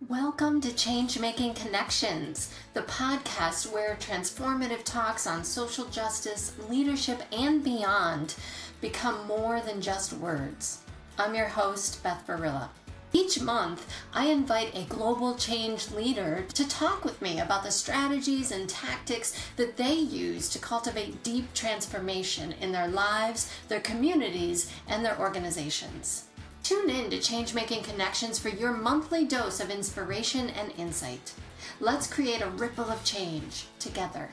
Welcome to Change Making Connections, the podcast where transformative talks on social justice, leadership, and beyond become more than just words. I'm your host, Beth Berila. Each month, I invite a global change leader to talk with me about the strategies and tactics that they use to cultivate deep transformation in their lives, their communities, and their organizations. Tune in to Change Making Connections for your monthly dose of inspiration and insight. Let's create a ripple of change together.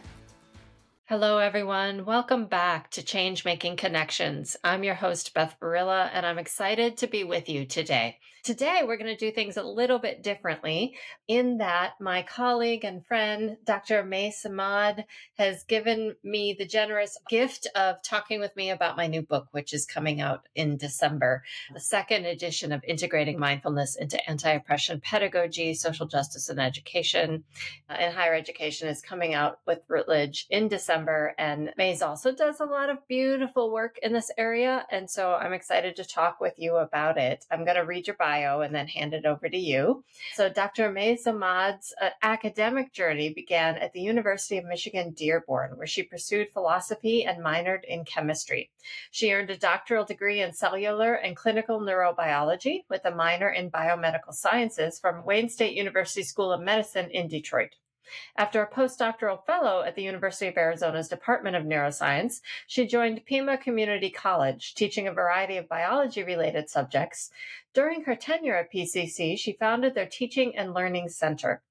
Hello, everyone. Welcome back to Change Making Connections. I'm your host, Beth Berila, and I'm excited to be with you today. Today, we're going to do things a little bit differently in that my colleague and friend, Dr. Mays Imad, has given me the generous gift of talking with me about my new book, which is coming out in December. The second edition of Integrating Mindfulness into Anti Oppression Pedagogy, Social Justice, and Education uh, in Higher Education is coming out with Routledge in December. And Mays also does a lot of beautiful work in this area. And so I'm excited to talk with you about it. I'm going to read your bio bio and then hand it over to you. So, Dr. Mays Imad's uh, academic journey began at the University of Michigan Dearborn, where she pursued philosophy and minored in chemistry. She earned a doctoral degree in cellular and clinical neurobiology with a minor in biomedical sciences from Wayne State University School of Medicine in Detroit. After a postdoctoral fellow at the University of Arizona's Department of Neuroscience, she joined Pima Community College, teaching a variety of biology related subjects. During her tenure at PCC, she founded their Teaching and Learning Center.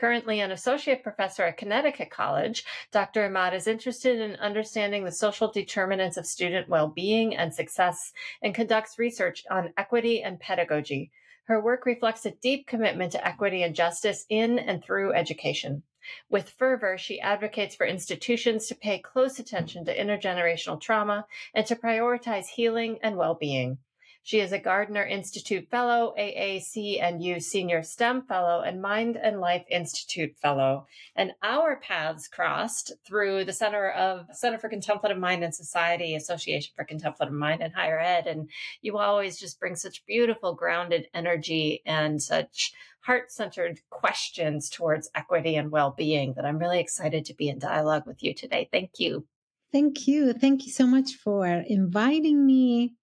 Currently an associate professor at Connecticut College, Dr. Imad is interested in understanding the social determinants of student well being and success and conducts research on equity and pedagogy. Her work reflects a deep commitment to equity and justice in and through education. With fervor, she advocates for institutions to pay close attention to intergenerational trauma and to prioritize healing and well being. She is a Gardner Institute Fellow, AAC&U Senior STEM Fellow, and Mind and Life Institute Fellow. And our paths crossed through the Center of Center for Contemplative Mind and Society, Association for Contemplative Mind and Higher Ed. And you always just bring such beautiful, grounded energy and such heart centered questions towards equity and well being that I'm really excited to be in dialogue with you today. Thank you. Thank you. Thank you so much for inviting me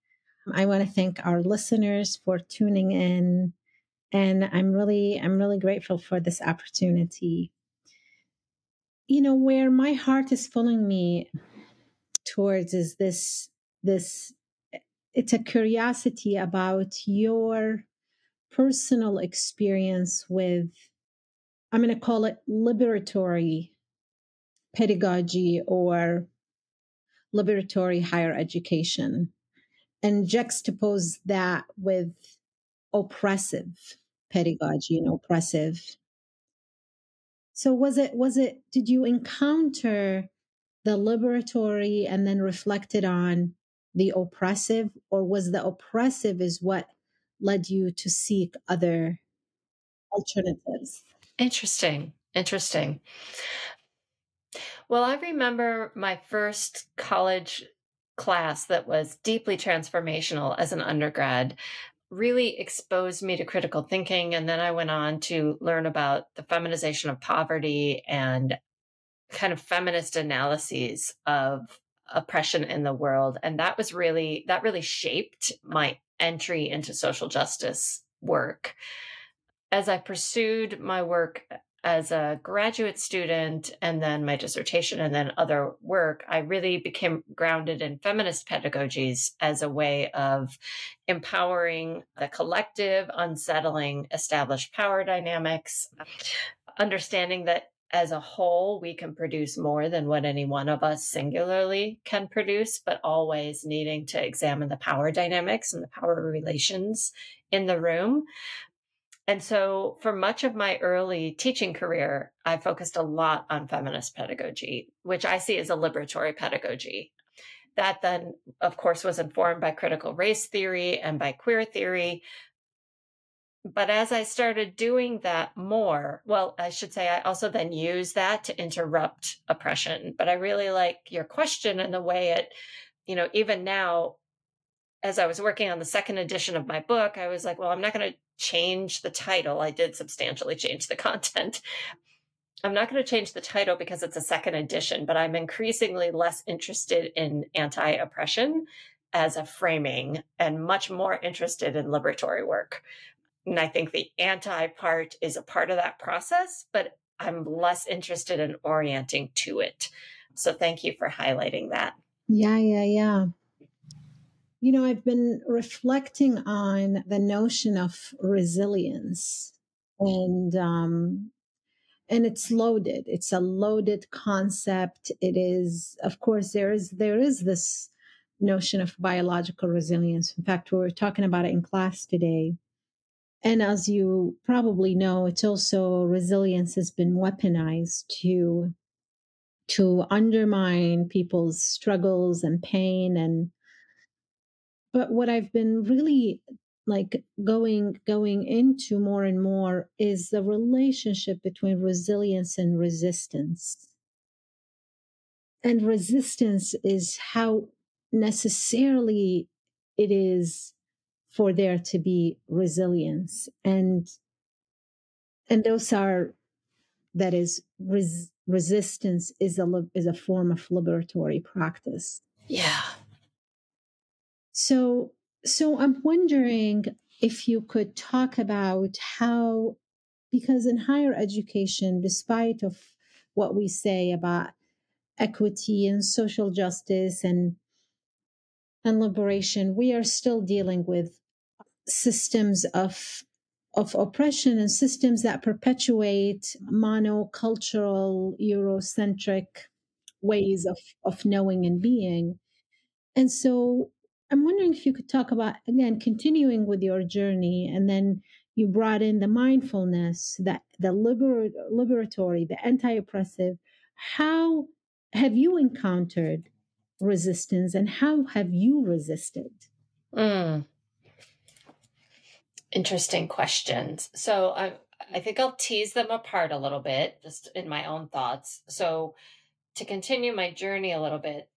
I want to thank our listeners for tuning in and I'm really I'm really grateful for this opportunity. You know where my heart is pulling me towards is this this it's a curiosity about your personal experience with I'm going to call it liberatory pedagogy or liberatory higher education and juxtapose that with oppressive pedagogy and oppressive. So was it was it did you encounter the liberatory and then reflected on the oppressive or was the oppressive is what led you to seek other alternatives? Interesting interesting. Well i remember my first college class that was deeply transformational as an undergrad really exposed me to critical thinking. And then I went on to learn about the feminization of poverty and kind of feminist analyses of oppression in the world. And that was really, that really shaped my entry into social justice work. As I pursued my work as a graduate student and then my dissertation and then other work, I really became grounded in feminist pedagogies as a way of empowering the collective, unsettling established power dynamics, understanding that as a whole, we can produce more than what any one of us singularly can produce, but always needing to examine the power dynamics and the power relations in the room. And so for much of my early teaching career, I focused a lot on feminist pedagogy, which I see as a liberatory pedagogy. That then, of course, was informed by critical race theory and by queer theory. But as I started doing that more, well, I should say I also then use that to interrupt oppression. But I really like your question and the way it, you know, even now, as I was working on the second edition of my book, I was like, well, I'm not going to change the title. I did substantially change the content. I'm not going to change the title because it's a second edition, but I'm increasingly less interested in anti oppression as a framing and much more interested in liberatory work. And I think the anti part is a part of that process, but I'm less interested in orienting to it. So thank you for highlighting that. Yeah, yeah, yeah. You know, I've been reflecting on the notion of resilience and um and it's loaded. It's a loaded concept. It is of course there is there is this notion of biological resilience. In fact, we were talking about it in class today. And as you probably know, it's also resilience has been weaponized to to undermine people's struggles and pain and but what I've been really like going going into more and more is the relationship between resilience and resistance. And resistance is how necessarily it is for there to be resilience and and those are that is res, resistance is a is a form of liberatory practice yeah so so i'm wondering if you could talk about how because in higher education despite of what we say about equity and social justice and and liberation, we are still dealing with systems of of oppression and systems that perpetuate monocultural Eurocentric ways of, of knowing and being. And so I'm wondering if you could talk about, again, continuing with your journey, and then you brought in the mindfulness, that the liber- liberatory, the anti oppressive. How have you encountered resistance and how have you resisted? Mm. Interesting questions. So I, I think I'll tease them apart a little bit, just in my own thoughts. So to continue my journey a little bit,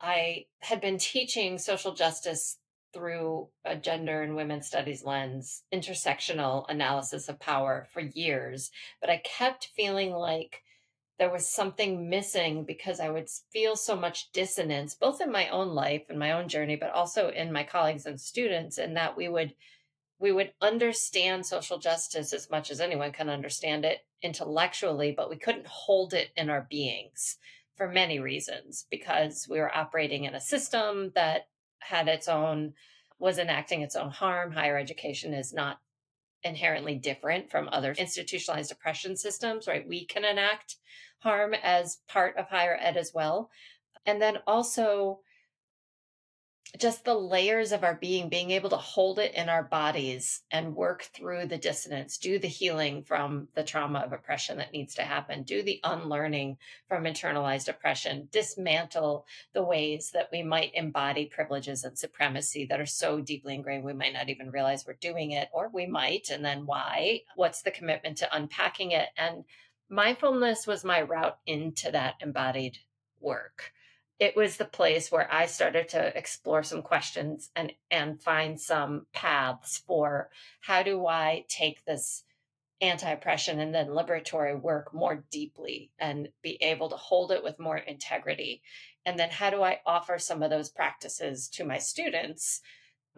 I had been teaching social justice through a gender and women's studies lens, intersectional analysis of power for years, but I kept feeling like there was something missing because I would feel so much dissonance, both in my own life and my own journey, but also in my colleagues and students, and that we would we would understand social justice as much as anyone can understand it intellectually, but we couldn't hold it in our beings for many reasons because we were operating in a system that had its own was enacting its own harm. Higher education is not inherently different from other institutionalized oppression systems, right? We can enact harm as part of higher ed as well. And then also just the layers of our being, being able to hold it in our bodies and work through the dissonance, do the healing from the trauma of oppression that needs to happen, do the unlearning from internalized oppression, dismantle the ways that we might embody privileges and supremacy that are so deeply ingrained we might not even realize we're doing it, or we might, and then why? What's the commitment to unpacking it? And mindfulness was my route into that embodied work. It was the place where I started to explore some questions and and find some paths for how do I take this anti-oppression and then liberatory work more deeply and be able to hold it with more integrity and then how do I offer some of those practices to my students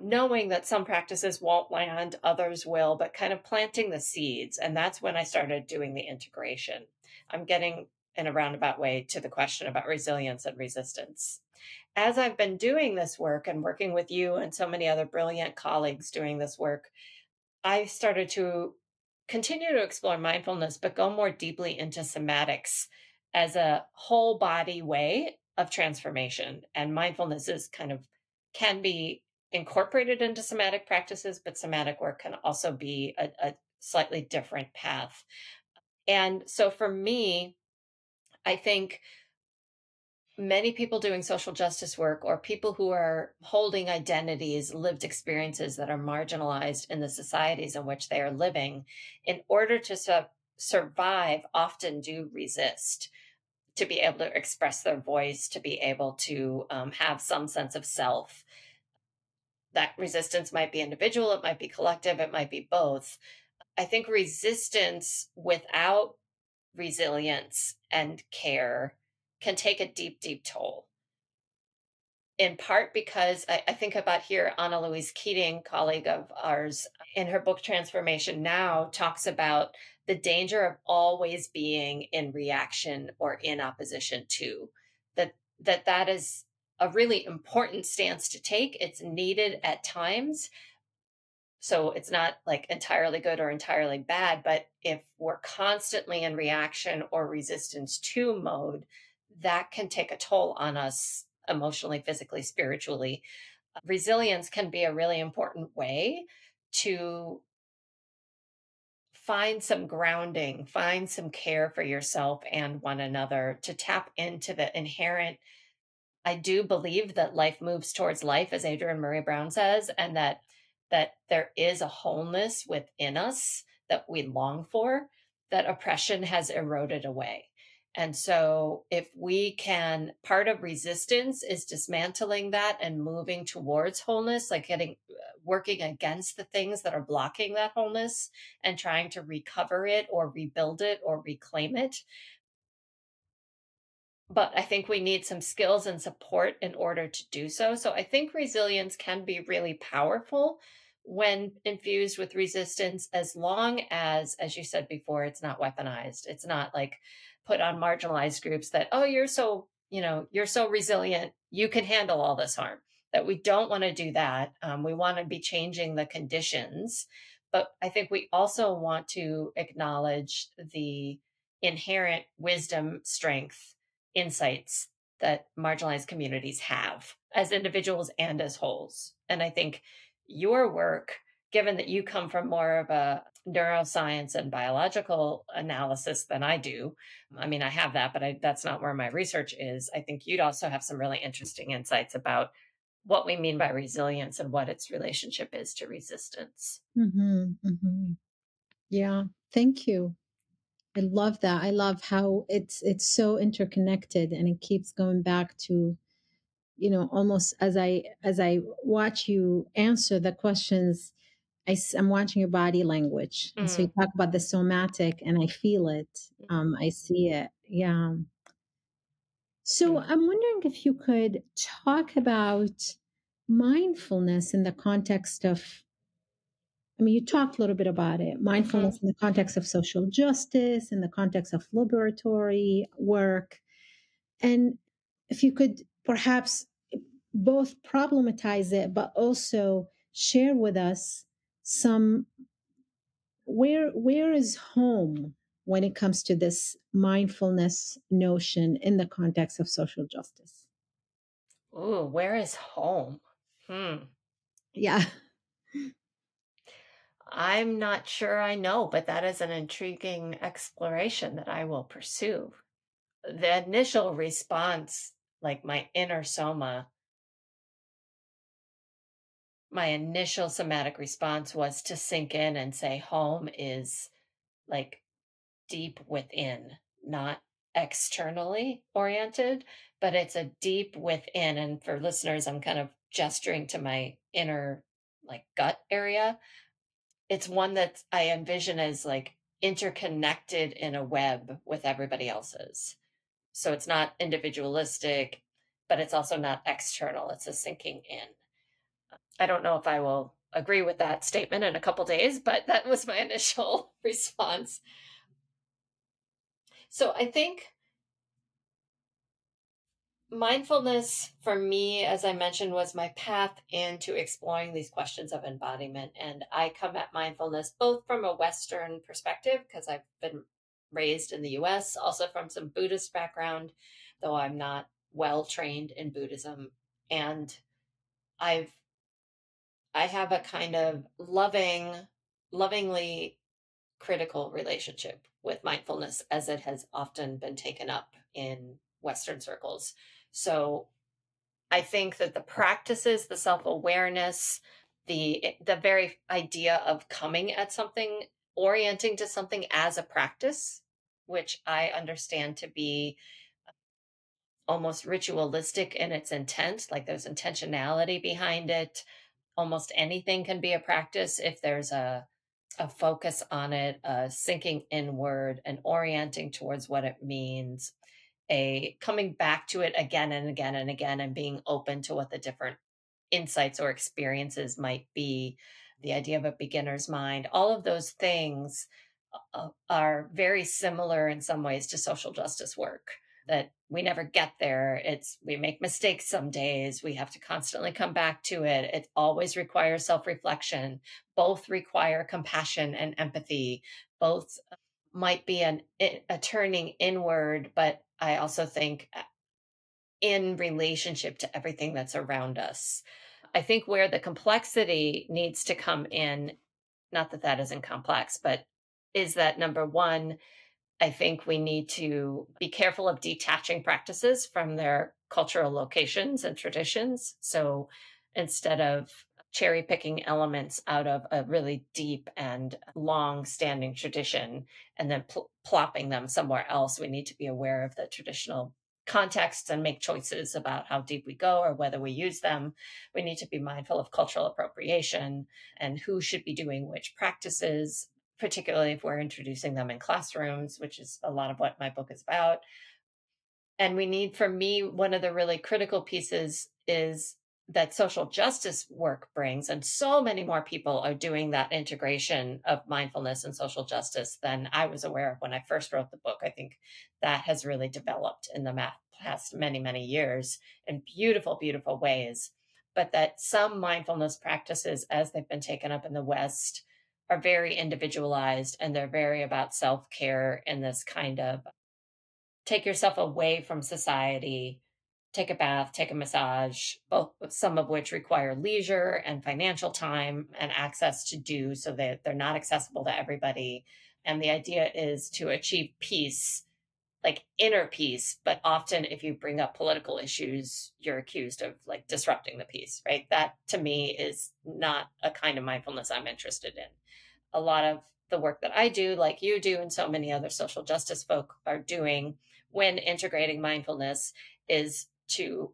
knowing that some practices won't land, others will, but kind of planting the seeds. And that's when I started doing the integration. I'm getting in a roundabout way to the question about resilience and resistance. As I've been doing this work and working with you and so many other brilliant colleagues doing this work, I started to continue to explore mindfulness, but go more deeply into somatics as a whole body way of transformation. And mindfulness is kind of can be incorporated into somatic practices, but somatic work can also be a, a slightly different path. And so for me, I think many people doing social justice work or people who are holding identities, lived experiences that are marginalized in the societies in which they are living, in order to su- survive, often do resist to be able to express their voice, to be able to um, have some sense of self that resistance might be individual, it might be collective, it might be both. I think resistance without resilience and care can take a deep, deep toll. In part because I, I think about here AnaLouise Keating, colleague of ours, in her book Transformation Now, talks about the danger of always being in reaction or in opposition to that that that is a really important stance to take. It's needed at times. So it's not like entirely good or entirely bad, but if we're constantly in reaction or resistance to mode, that can take a toll on us emotionally, physically, spiritually. Resilience can be a really important way to find some grounding, find some care for yourself and one another, to tap into the inherent I do believe that life moves towards life, as Adrienne Maree Brown says, and that that there is a wholeness within us that we long for, that oppression has eroded away. And so, if we can, part of resistance is dismantling that and moving towards wholeness, like getting uh, working against the things that are blocking that wholeness and trying to recover it or rebuild it or reclaim it but I think we need some skills and support in order to do so. So I think resilience can be really powerful when infused with resistance, as long as, as you said before, it's not weaponized. It's not like put on marginalized groups that, oh, you're so, you know, you're so resilient, you can handle all this harm. That we don't want to do that. Um, we want to be changing the conditions. But I think we also want to acknowledge the inherent wisdom, strength, insights that marginalized communities have as individuals and as wholes. And I think your work, given that you come from more of a neuroscience and biological analysis than I do, I mean, I have that, but I, that's not where my research is. I think you'd also have some really interesting insights about what we mean by resilience and what its relationship is to resistance. Mm-hmm, mm-hmm. Yeah, thank you. I love that. I love how it's it's so interconnected and it keeps going back to you know almost as I as I watch you answer the questions I, am watching your body language. Mm. And so you mm. talk about the somatic and I feel it. Mm. Um, I see it. Yeah. So mm. I'm wondering if you could talk about mindfulness in the context of I mean, you talked a little bit about it mindfulness mm-hmm. in the context of social justice, in the context of liberatory work. And if you could perhaps both problematize it, but also share with us some where where is home when it comes to this mindfulness notion in the context of social justice? Oh, where is home? Hmm. Yeah. I'm not sure I know, but that is an intriguing exploration that I will pursue. The initial response, like my inner soma, my initial somatic response was to sink in and say, home is like deep within, not externally oriented, but it's a deep within. And for listeners, I'm kind of gesturing to my inner like gut area it's one that I envision as like interconnected in a web with everybody else's. So it's not individualistic, but it's also not external. It's a sinking in. I don't know if I will agree with that statement in a couple days, but that was my initial response. So I think mindfulness for me, as I mentioned, was my path into exploring these questions of embodiment. And I come at mindfulness both from a Western perspective, because I've been raised in the US, also from some Buddhist background, though I'm not well trained in Buddhism. And I've I have a kind of loving, lovingly critical relationship with mindfulness as it has often been taken up in Western circles. So I think that the practices, the self awareness, the eh, the very idea of coming at something, orienting to something as a practice, which I understand to be uh, almost ritualistic in its intent, like there's intentionality behind it, almost anything can be a practice if there's a a focus on it, a sinking inward, and orienting towards what it means, a coming back to it again and again and again, and being open to what the different insights or experiences might be. The idea of a beginner's mind, all of those things uh, are very similar in some ways to social justice work that we never get there. It's we make mistakes some days. We have to constantly come back to it. It always requires self-reflection. Both require compassion and empathy. Both might be an a turning inward, but I also think uh, in relationship to everything that's around us. I think where the complexity needs to come in, not that that isn't complex, but is that number one, I think we need to be careful of detaching practices from their cultural locations and traditions. So instead of cherry picking elements out of a really deep and long standing tradition and then pl- plopping them somewhere else, we need to be aware of the traditional contexts and make choices about how deep we go or whether we use them. We need to be mindful of cultural appropriation and who should be doing which practices particularly if we're introducing them in classrooms, which is a lot of what my book is about. And we need, for me, one of the really critical pieces is that social justice work brings. And so many more people are doing that integration of mindfulness and social justice than I was aware of when I first wrote the book. I think that has really developed in the past many, many years in beautiful, beautiful ways. But that some mindfulness practices, as they've been taken up in the West, are very individualized and they're very about self care and this kind of take yourself away from society, take a bath, take a massage, both some of which require leisure and financial time and access to do so that they're not accessible to everybody. And the idea is to achieve peace, like inner peace. But often, if you bring up political issues, you're accused of like disrupting the peace, right? That to me is not a kind of mindfulness I'm interested in a lot of the work that I do, like you do, and so many other social justice folk are doing when integrating mindfulness is to,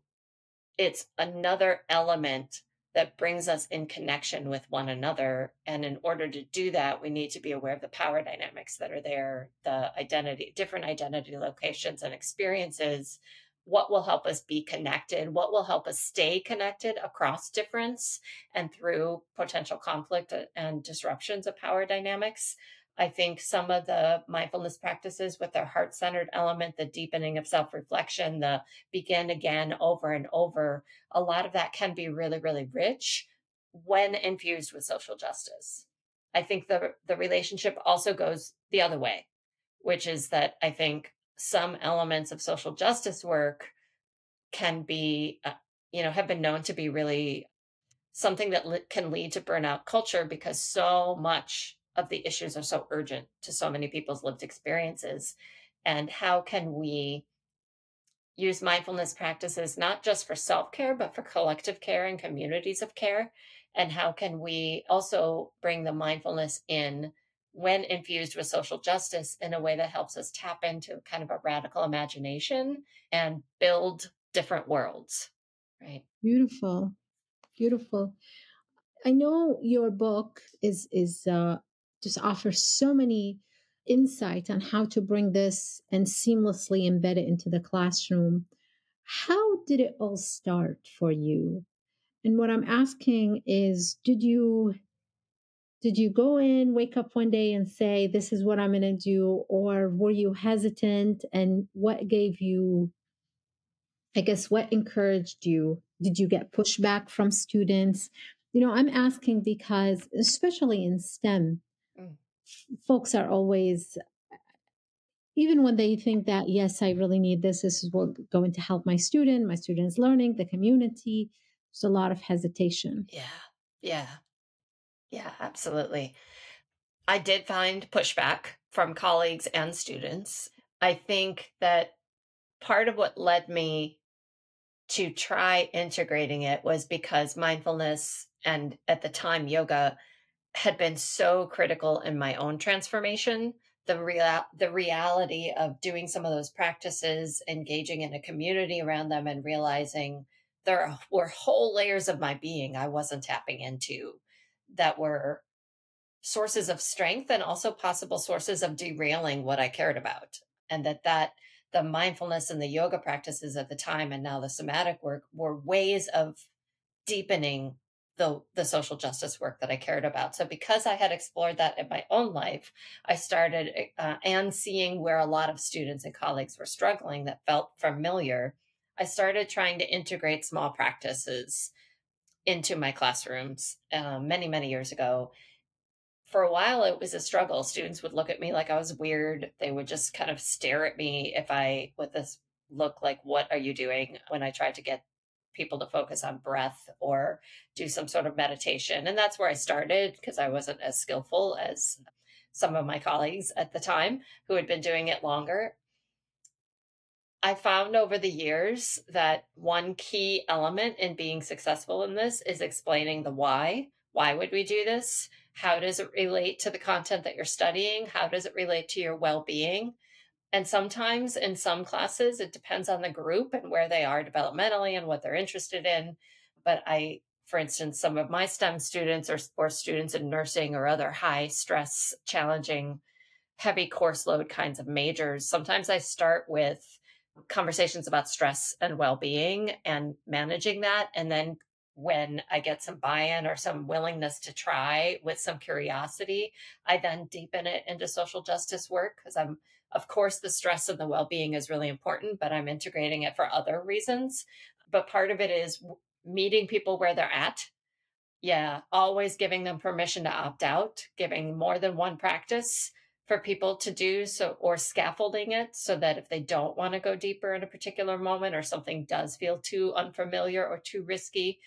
it's another element that brings us in connection with one another. And in order to do that, we need to be aware of the power dynamics that are there, the identity, different identity locations and experiences what will help us be connected, what will help us stay connected across difference and through potential conflict and disruptions of power dynamics. I think some of the mindfulness practices with their heart centered element, the deepening of self reflection, the begin again over and over, a lot of that can be really, really rich when infused with social justice. I think the, the relationship also goes the other way, which is that I think some elements of social justice work can be, uh, you know, have been known to be really something that li- can lead to burnout culture because so much of the issues are so urgent to so many people's lived experiences. And how can we use mindfulness practices not just for self care, but for collective care and communities of care? And how can we also bring the mindfulness in when infused with social justice in a way that helps us tap into kind of a radical imagination and build different worlds right beautiful beautiful i know your book is is uh just offers so many insight on how to bring this and seamlessly embed it into the classroom how did it all start for you and what i'm asking is did you did you go in, wake up one day and say, This is what I'm going to do? Or were you hesitant? And what gave you, I guess, what encouraged you? Did you get pushback from students? You know, I'm asking because, especially in STEM. Folks are always, even when they think that, yes, I really need this, this is what going to help my student, my students learning, the community, there's a lot of hesitation. Yeah. Yeah. Yeah, absolutely. I did find pushback from colleagues and students. I think that part of what led me to try integrating it was because mindfulness and at the time yoga had been so critical in my own transformation the real the reality of doing some of those practices engaging in a community around them and realizing there were whole layers of my being I wasn't tapping into that were sources of strength and also possible sources of derailing what I cared about. And that that the mindfulness and the yoga practices at the time and now the somatic work were ways of deepening the the social justice work that I cared about. So because I had explored that in my own life, I started uh, and seeing where a lot of students and colleagues were struggling that felt familiar. I started trying to integrate small practices into my classrooms uh, many many years ago. For a while, it was a struggle. Students would look at me like I was weird. They would just kind of stare at me if I with this look like, "What are you doing?" When I tried to get people to focus on breath or do some sort of meditation. And that's where I started because I wasn't as skillful as some of my colleagues at the time who had been doing it longer. I found over the years that one key element in being successful in this is explaining the why. Why would we do this? How does it relate to the content that you're studying? How does it relate to your well being? And sometimes in some classes, it depends on the group and where they are developmentally and what they're interested in. But I, for instance, some of my STEM students or, or students in nursing or other high stress, challenging, heavy course load kinds of majors, sometimes I start with conversations about stress and well being and managing that. And then when I get some buy in or some willingness to try with some curiosity, I then deepen it into social justice work because I'm of course, the stress and the well being is really important, but I'm integrating it for other reasons. But part of it is meeting people where they're at. Yeah, always giving them permission to opt out, giving more than one practice for people to do so or scaffolding it so that if they don't want to go deeper in a particular moment or something does feel too unfamiliar or too risky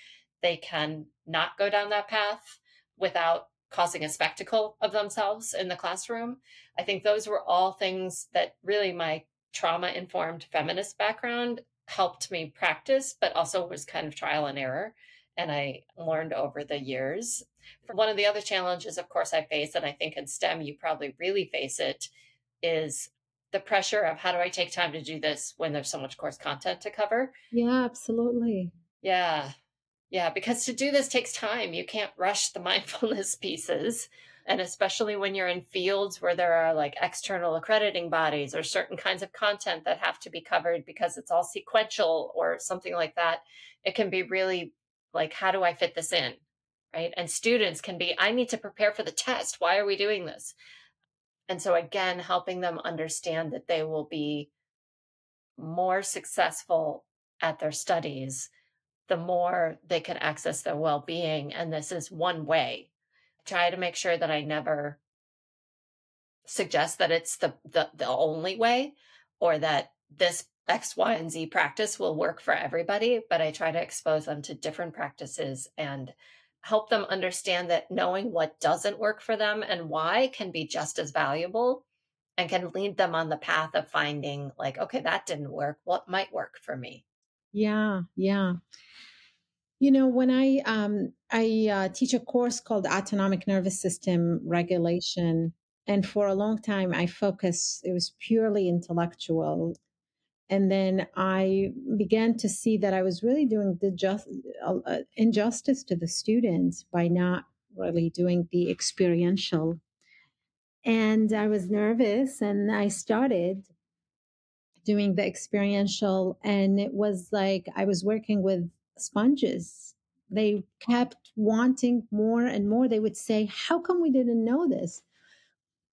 they can not go down that path without causing a spectacle of themselves in the classroom. I think those were all things that really my trauma informed feminist background helped me practice, but also was kind of trial and error. And I learned over the years. One of the other challenges, of course, I face, and I think in STEM you probably really face it, is the pressure of how do I take time to do this when there's so much course content to cover? Yeah, absolutely. Yeah. Yeah, because to do this takes time. You can't rush the mindfulness pieces. And especially when you're in fields where there are like external accrediting bodies or certain kinds of content that have to be covered because it's all sequential or something like that, it can be really like, how do I fit this in? Right. And students can be, I need to prepare for the test. Why are we doing this? And so, again, helping them understand that they will be more successful at their studies the more they can access their well being. And this is one way. try to make sure that I never suggest that it's the, the, the only way or that this X, Y, and Z practice will work for everybody, but I try to expose them to different practices and help them understand that knowing what doesn't work for them and why can be just as valuable and can lead them on the path of finding, like, okay, that didn't work. What might work for me? Yeah, yeah. You know, when I um, I uh, teach a course called Autonomic Nervous System Regulation, and for a long time I focus. It was purely intellectual, and then I began to see that I was really doing the just uh, uh injustice to the students by not really doing the experiential. And I was nervous, and I started doing the experiential, and it was like I was working with sponges. They kept wanting more and more. They would say, How come we didn't know this?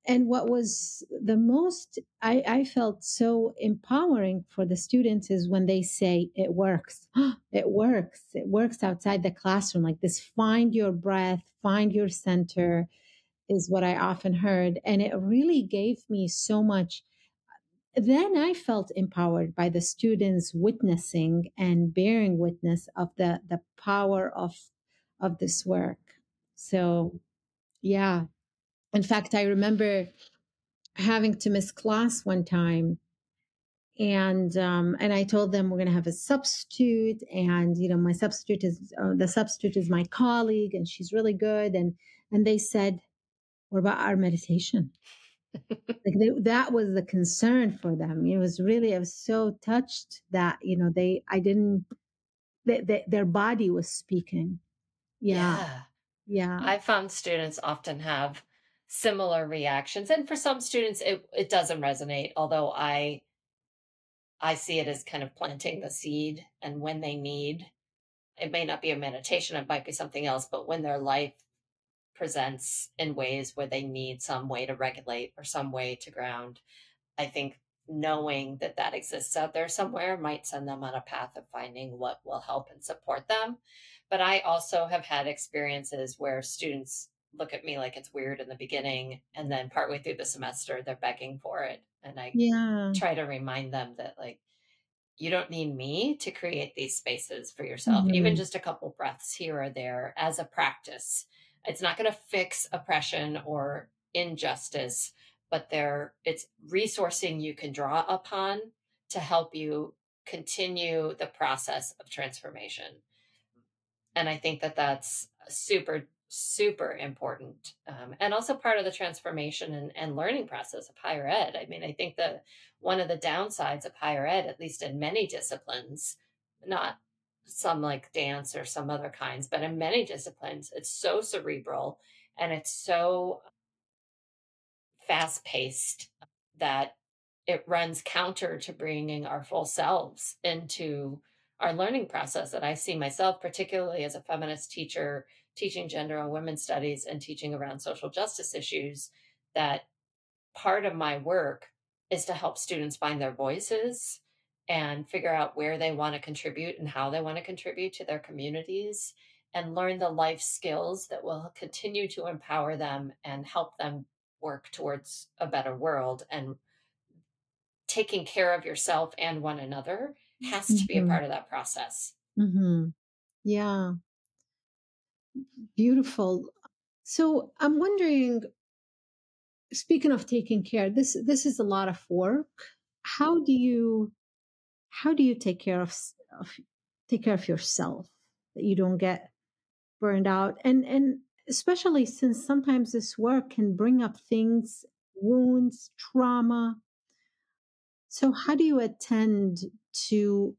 And what was the most I, I felt so empowering for the students is when they say, It works. it works. It works outside the classroom. Like this, find your breath, find your center is what I often heard. And it really gave me so much then I felt empowered by the students witnessing and bearing witness of the the power of of this work. So, yeah. In fact, I remember having to miss class one time and um, and I told them we're going to have a substitute, and you know my substitute is uh, the substitute is my colleague, and she's really good, and and they said, "What about our meditation?" Like they, that was the concern for them. It was really, I was so touched that, you know, they, I didn't, they, they, their body was speaking. Yeah. yeah. Yeah. I found students often have similar reactions. And for some students it, it doesn't resonate, although I I see it as kind of planting the seed and when they need it may not be a meditation, it might be something else, but when their life presents in ways where they need some way to regulate or some way to ground, I think knowing that that exists out there somewhere might send them on a path of finding what will help and support them. But I also have had experiences where students look at me like it's weird in the beginning and then partway through the semester they're begging for it and I yeah. try to remind them that like you don't need me to create these spaces for yourself Mhm. even just a couple breaths here or there as a practice it's not going to fix oppression or injustice but there it's resourcing you can draw upon to help you continue the process of transformation. And i think that that's super super important um, and also part of the transformation and, and learning process of higher ed. I mean i think that one of the downsides of higher ed at least in many disciplines not some like dance or some other kinds but in many disciplines it's so cerebral and it's so fast paced that it runs counter to bringing our full selves into our learning process that I see myself, particularly as a feminist teacher, teaching gender and women's studies and teaching around social justice issues, that part of my work is to help students find their voices and figure out where they want to contribute and how they want to contribute to their communities and learn the life skills that will continue to empower them and help them work towards a better world and taking care of yourself and one another has to be a Mhm. part of that process. mm-hmm. Yeah. Beautiful. So I'm wondering, speaking of taking care, this this is a lot of work. How do you how do you take care of, of take care of yourself that you don't get burned out and and especially since sometimes this work can bring up things wounds trauma so how do you attend to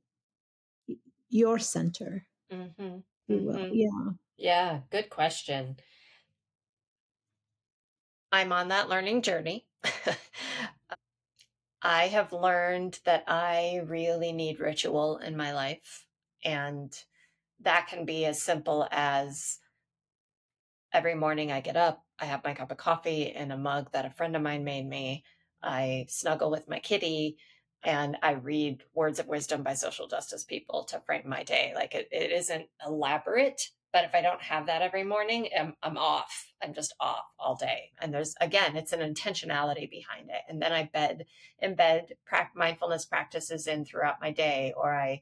your center Mm-hmm. if you will Mhm. yeah Yeah, good question. I'm on that learning journey. I have learned that I really need ritual in my life. And that can be as simple as every morning I get up, I have my cup of coffee in a mug that a friend of mine made me. I snuggle with my kitty and I read words of wisdom by social justice people to frame my day. Like it, it isn't elaborate, but if I don't have that every morning, I'm, I'm off. I'm just off all day. And there's, again, it's an intentionality behind it. And then I bed, embed prac- mindfulness practices in throughout my day, or I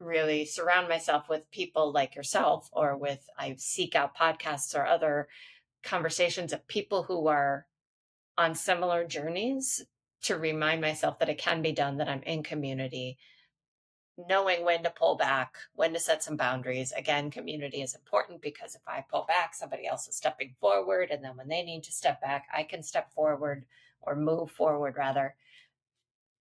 really surround myself with people like yourself or with I seek out podcasts or other conversations of people who are on similar journeys to remind myself that it can be done that I'm in community knowing when to pull back when to set some boundaries. Again community is important because if I pull back somebody else is stepping forward and then when they need to step back I can step forward or move forward rather.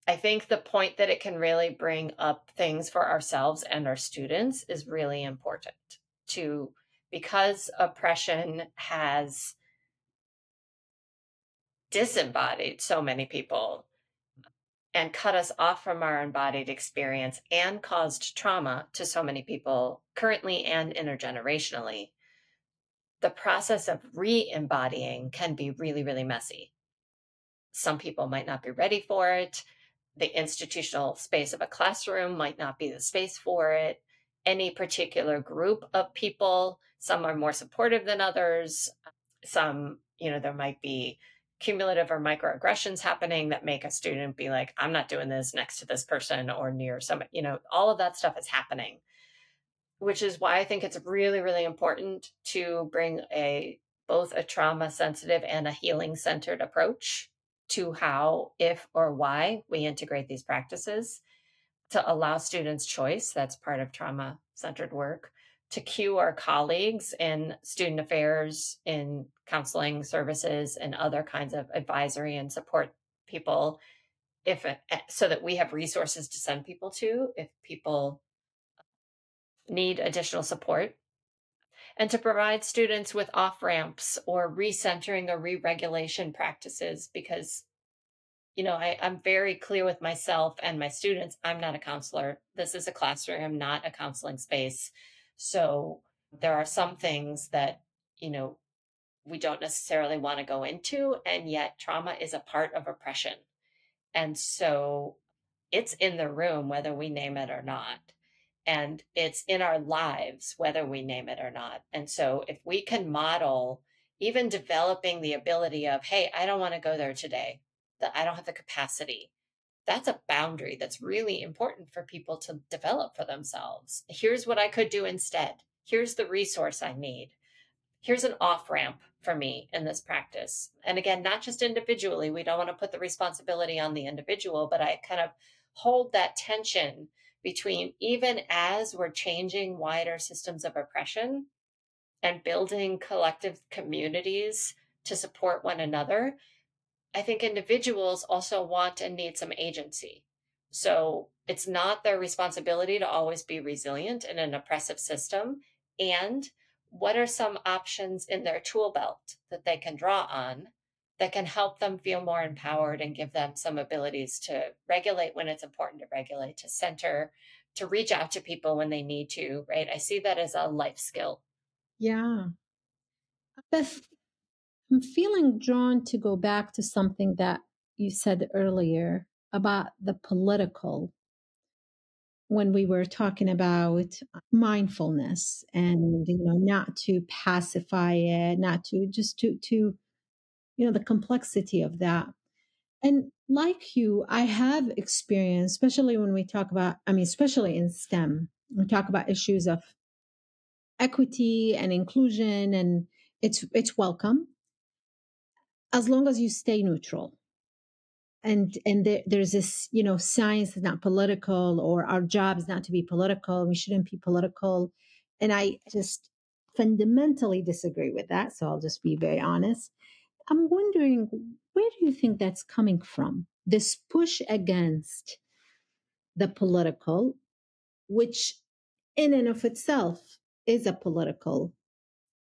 I think the point that it can really bring up things for ourselves and our students is really important to because oppression has disembodied so many people and cut us off from our embodied experience and caused trauma to so many people currently and intergenerationally. The process of re embodying can be really, really messy. Some people might not be ready for it the institutional space of a classroom might not be the space for it. Any particular group of people, some are more supportive than others. Some, you know, there might be cumulative or microaggressions happening that make a student be like, I'm not doing this next to this person or near some, you know, all of that stuff is happening. Which is why I think it's really, really important to bring a both a trauma sensitive and a healing centered approach to how, if, or why we integrate these practices to allow students choice. That's part of trauma centered work. To cue our colleagues in student affairs, in counseling services, and other kinds of advisory and support people, if eh, eh, so that we have resources to send people to if people need additional support. And to provide students with off ramps or recentering or re regulation practices because you know I, i'm very clear with myself and my students i'm not a counselor. This is a classroom not a counseling space so there are some things that you know we don't necessarily want to go into and yet trauma is a part of oppression. And so it's in the room whether we name it or not and it's in our lives whether we name it or not. And so if we can model even developing the ability of hey i don't want to go there today. That i don't have the capacity that's a boundary that's really important for people to develop for themselves. Here's what i could do instead. Here's the resource i need. Here's an off ramp for me in this practice. And again not just individually we don't want to put the responsibility on the individual but i kind of hold that tension between even as we're changing wider systems of oppression and building collective communities to support one another, I think individuals also want and need some agency. So it's not their responsibility to always be resilient in an oppressive system. And what are some options in their tool belt that they can draw on that can help them feel more empowered and give them some abilities to regulate when it's important to regulate, to center, to reach out to people when they need to, right? I see that as a life skill. Yeah. Beth, I'm feeling drawn to go back to something that you said earlier about the political when we were talking about mindfulness and you know not to pacify it not to just to to you know, the complexity of that. And like you, I have experience, especially when we talk about, I mean, especially in STEM, we talk about issues of equity and inclusion, and it's it's welcome as long as you stay neutral. And and there, there's this, you know, science is not political, or our job is not to be political. We shouldn't be political. And I just fundamentally disagree with that. So I'll just be very honest. I'm wondering where do you think that's coming from? This push against the political, which in and of itself is a political.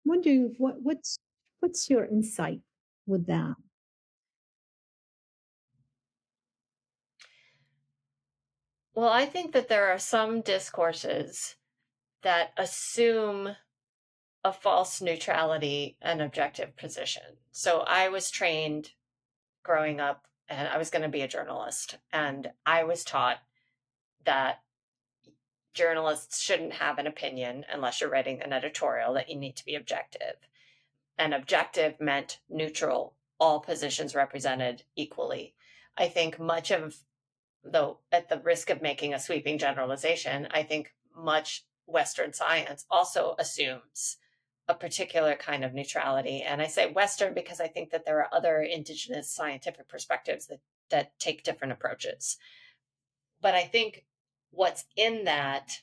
I'm wondering what, what's what's your insight with that? Well, I think that there are some discourses that assume a false neutrality and objective position. So I was trained growing up and I was going to be a journalist. And I was taught that journalists shouldn't have an opinion unless you're writing an editorial, that you need to be objective. And objective meant neutral, all positions represented equally. I think much of, though, at the risk of making a sweeping generalization, I think much Western science also assumes a particular kind of neutrality. And I say Western because I think that there are other indigenous scientific perspectives that, that take different approaches. But I think what's in that,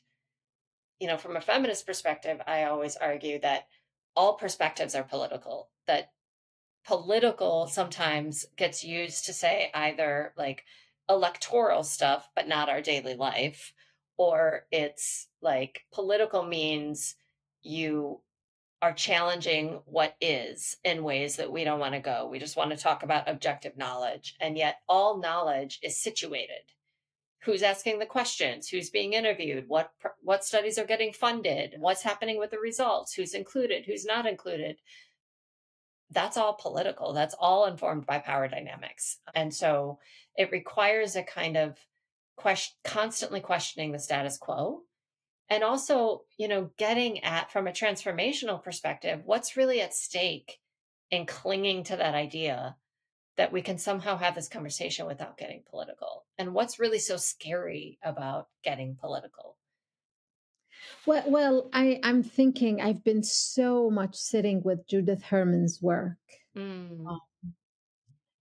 you know, from a feminist perspective, I always argue that all perspectives are political, that political sometimes gets used to say either like electoral stuff, but not our daily life, or it's like political means you are challenging what is in ways that we don't want to go. We just want to talk about objective knowledge. And yet, all knowledge is situated. Who's asking the questions? Who's being interviewed? What what studies are getting funded? What's happening with the results? Who's included? Who's not included? That's all political. That's all informed by power dynamics. And so it requires a kind of question, constantly questioning the status quo and also you know getting at from a transformational perspective what's really at stake in clinging to that idea that we can somehow have this conversation without getting political and what's really so scary about getting political well, well I, i'm thinking i've been so much sitting with judith herman's work mm. um,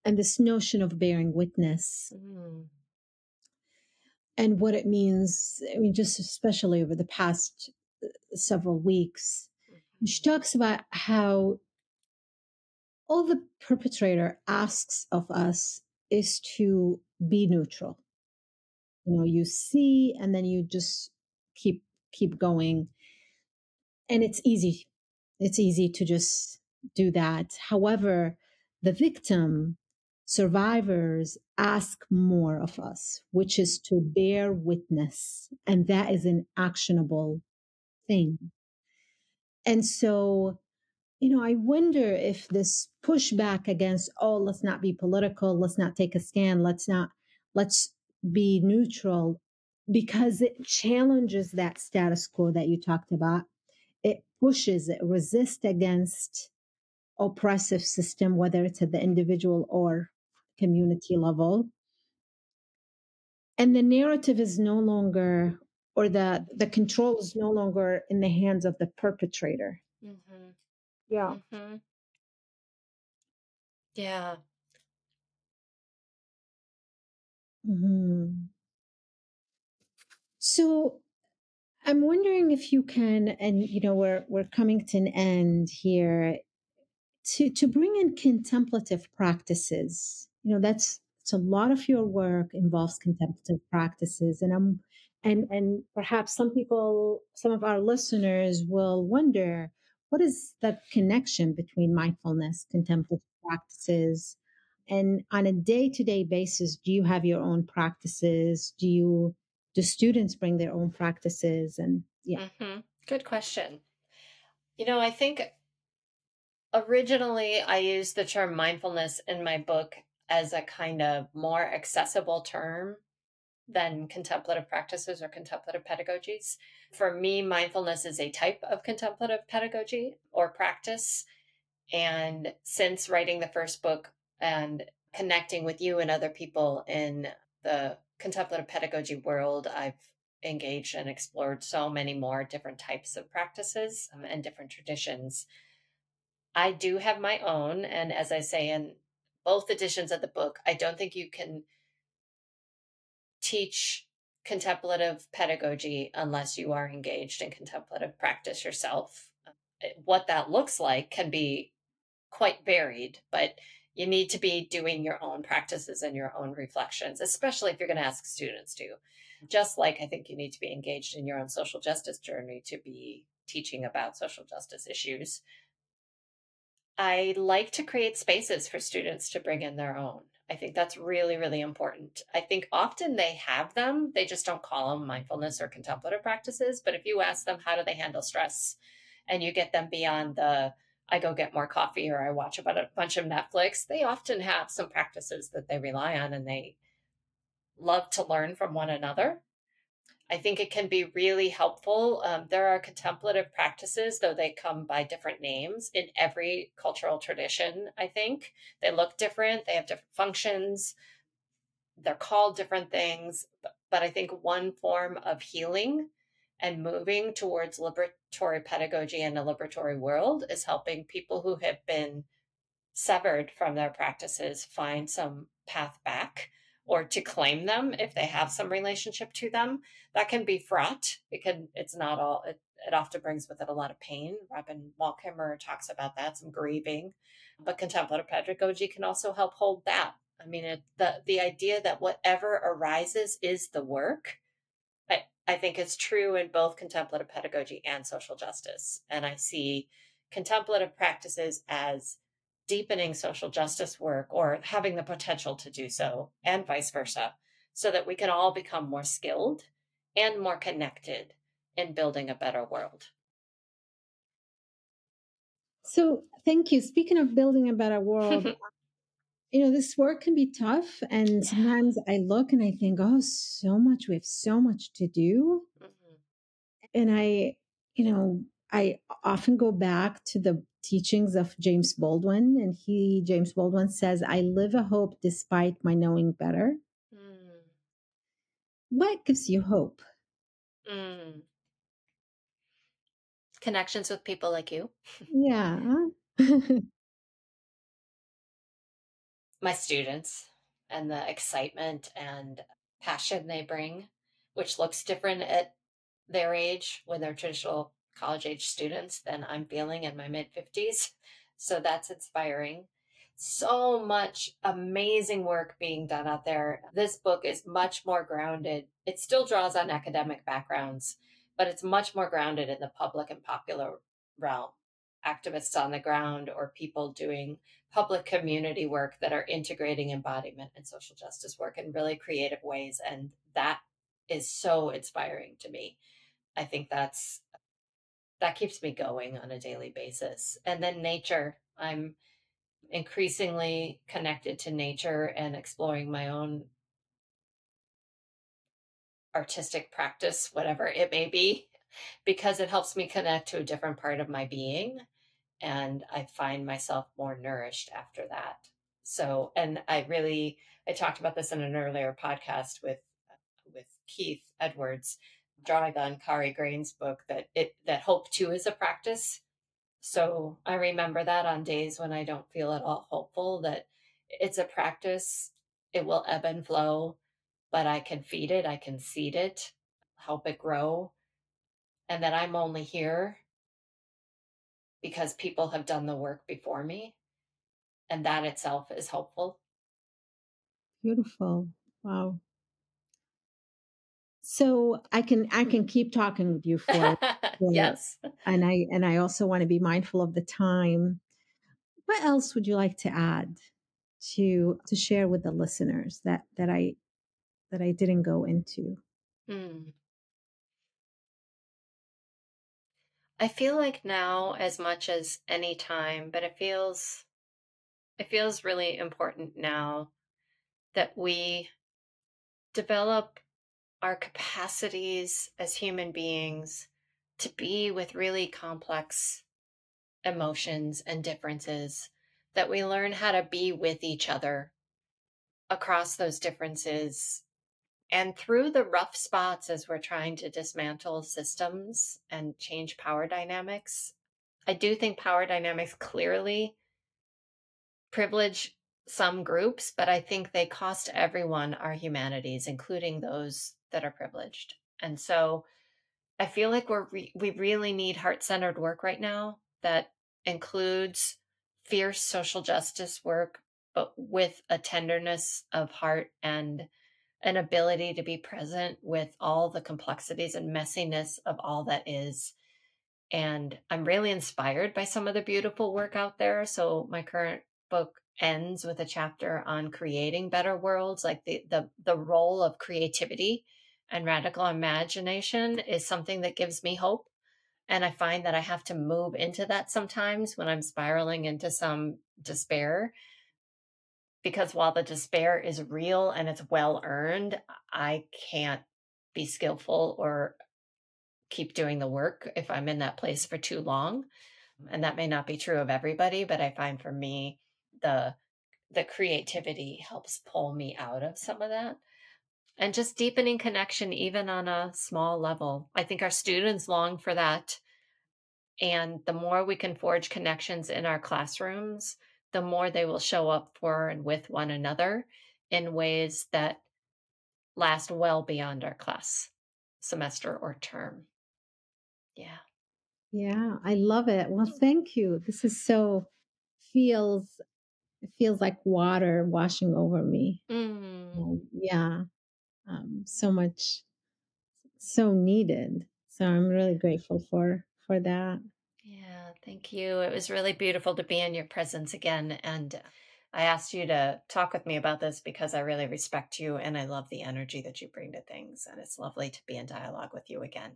and this notion of bearing witness mm and what it means. I mean, just especially over the past uh, several weeks. Mm-hmm. She talks about how all the perpetrator asks of us is to be neutral. You know, you see and then you just keep keep going. and it's easy. It's easy to just do that. However, the victim, survivors ask more of us, which is to bear witness. And that is an actionable thing. And so, you know, I wonder if this pushback against, oh, let's not be political, let's not take a stand, let's not, let's be neutral, because it challenges that status quo that you talked about. It pushes, it resists against oppressive system, whether it's at the individual or community level. And the narrative is no longer, or the, the control is no longer in the hands of the perpetrator. Mm-hmm. Yeah. Mm-hmm. Yeah. Mm-hmm. So I'm wondering if you can, and you know, we're we're coming to an end here, to to bring in contemplative practices. You know, that's it's a lot of your work involves contemplative practices, and I'm and and perhaps some people, some of our listeners will wonder what is the connection between mindfulness, contemplative practices, and on a day to day basis, do you have your own practices? Do you do students bring their own practices? And yeah. Mm-hmm. good question. You know i think originally i used the term mindfulness in my book as a kind of more accessible term than contemplative practices or contemplative pedagogies. For me, mindfulness is a type of contemplative pedagogy or practice. And since writing the first book and connecting with you and other people in the contemplative pedagogy world, I've engaged and explored so many more different types of practices um, and different traditions. I do have my own. And as I say in both editions of the book, I don't think you can teach contemplative pedagogy unless you are engaged in contemplative practice yourself. Uh, what that looks like can be quite varied, but you need to be doing your own practices and your own reflections, especially if you're going to ask students to. Just like I think you need to be engaged in your own social justice journey to be teaching about social justice issues. I like to create spaces for students to bring in their own. I think that's really, really important. I think often they have them, they just don't call them mindfulness or contemplative practices. But if you ask them, how do they handle stress? And you get them beyond the I go get more coffee or I watch about a bunch of Netflix, they often have some practices that they rely on and they love to learn from one another. I think it can be really helpful. Um, there are contemplative practices, though they come by different names in every cultural tradition, I think. They look different, they have different functions, they're called different things. But, but I think one form of healing and moving towards liberatory pedagogy and a liberatory world is helping people who have been severed from their practices find some path back or to claim them if they have some relationship to them that can be fraught. It can it's not all it, it often brings with it a lot of pain. Robin wall kimmerer talks about that some grieving. But contemplative pedagogy can also help hold that. I mean it, the the idea that whatever arises is the work I think it's true in both contemplative pedagogy and social justice. And I see contemplative practices as deepening social justice work or having the potential to do so, and vice versa, so that we can all become more skilled and more connected in building a better world. So, thank you. Speaking of building a better world, you know, this work can be tough. And sometimes I look and I think, oh, so much, we have so much to do. Mm-hmm. And I, you know, I often go back to the teachings of James Baldwin. And he, James Baldwin says, I live a hope despite my knowing better. Mm. What gives you hope? Mm. Connections with people like you. Yeah. my students and the excitement and passion they bring, which looks different at their age when they're traditional college age students than I'm feeling in my mid 50s. So that's inspiring. So much amazing work being done out there. This book is much more grounded. It still draws on academic backgrounds, but it's much more grounded in the public and popular realm. Activists on the ground or people doing public community work that are integrating embodiment and social justice work in really creative ways. And that is so inspiring to me. I think that's that keeps me going on a daily basis. And then nature. I'm increasingly connected to nature and exploring my own artistic practice, whatever it may be, because it helps me connect to a different part of my being. And I find myself more nourished after that. So, and I really, I talked about this in an earlier podcast with, with Keith Edwards, drawing on Kari Grain's book that it, that hope too is a practice. So I remember that on days when I don't feel at all hopeful that it's a practice. It will ebb and flow but I can feed it, I can seed it, help it grow, and that I'm only here because people have done the work before me. And that itself is hopeful. Beautiful. Wow. So I can I can keep talking with you for yes. And I and I also want to be mindful of the time. What else would you like to add to to share with the listeners that that I that I didn't go into. Hmm. I feel like now as much as any time, but it feels it feels really important now that we develop our capacities as human beings to be with really complex emotions and differences that we learn how to be with each other across those differences and through the rough spots as we're trying to dismantle systems and change power dynamics, I do think power dynamics clearly privilege some groups, but I think they cost everyone our humanities, including those that are privileged. And so I feel like we're re- we really need heart-centered work right now that includes fierce social justice work but with a tenderness of heart and an ability to be present with all the complexities and messiness of all that is. And I'm really inspired by some of the beautiful work out there. So my current book ends with a chapter on creating better worlds, like the the the role of creativity and radical imagination is something that gives me hope. And I find that I have to move into that sometimes when I'm spiraling into some despair because while the despair is real and it's well earned, I can't be skillful or keep doing the work if I'm in that place for too long. And that may not be true of everybody, but I find for me the the creativity helps pull me out of some of that. And just deepening connection even on a small level. I think our students long for that. And the more we can forge connections in our classrooms, the more they will show up for and with one another in ways that last well beyond our class semester or term. Yeah. Yeah, I love it. Well, thank you. This is so feels it feels like water washing over me. Mm. Um, yeah. Um, so much so needed. So I'm really grateful for for that. Yeah, thank you. It was really beautiful to be in your presence again. And I asked you to talk with me about this because I really respect you and I love the energy that you bring to things. And it's lovely to be in dialogue with you again.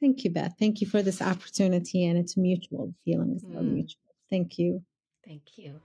Thank you, Beth. Thank you for this opportunity. And it's mutual. The feeling is mm. mutual. Thank you. Thank you.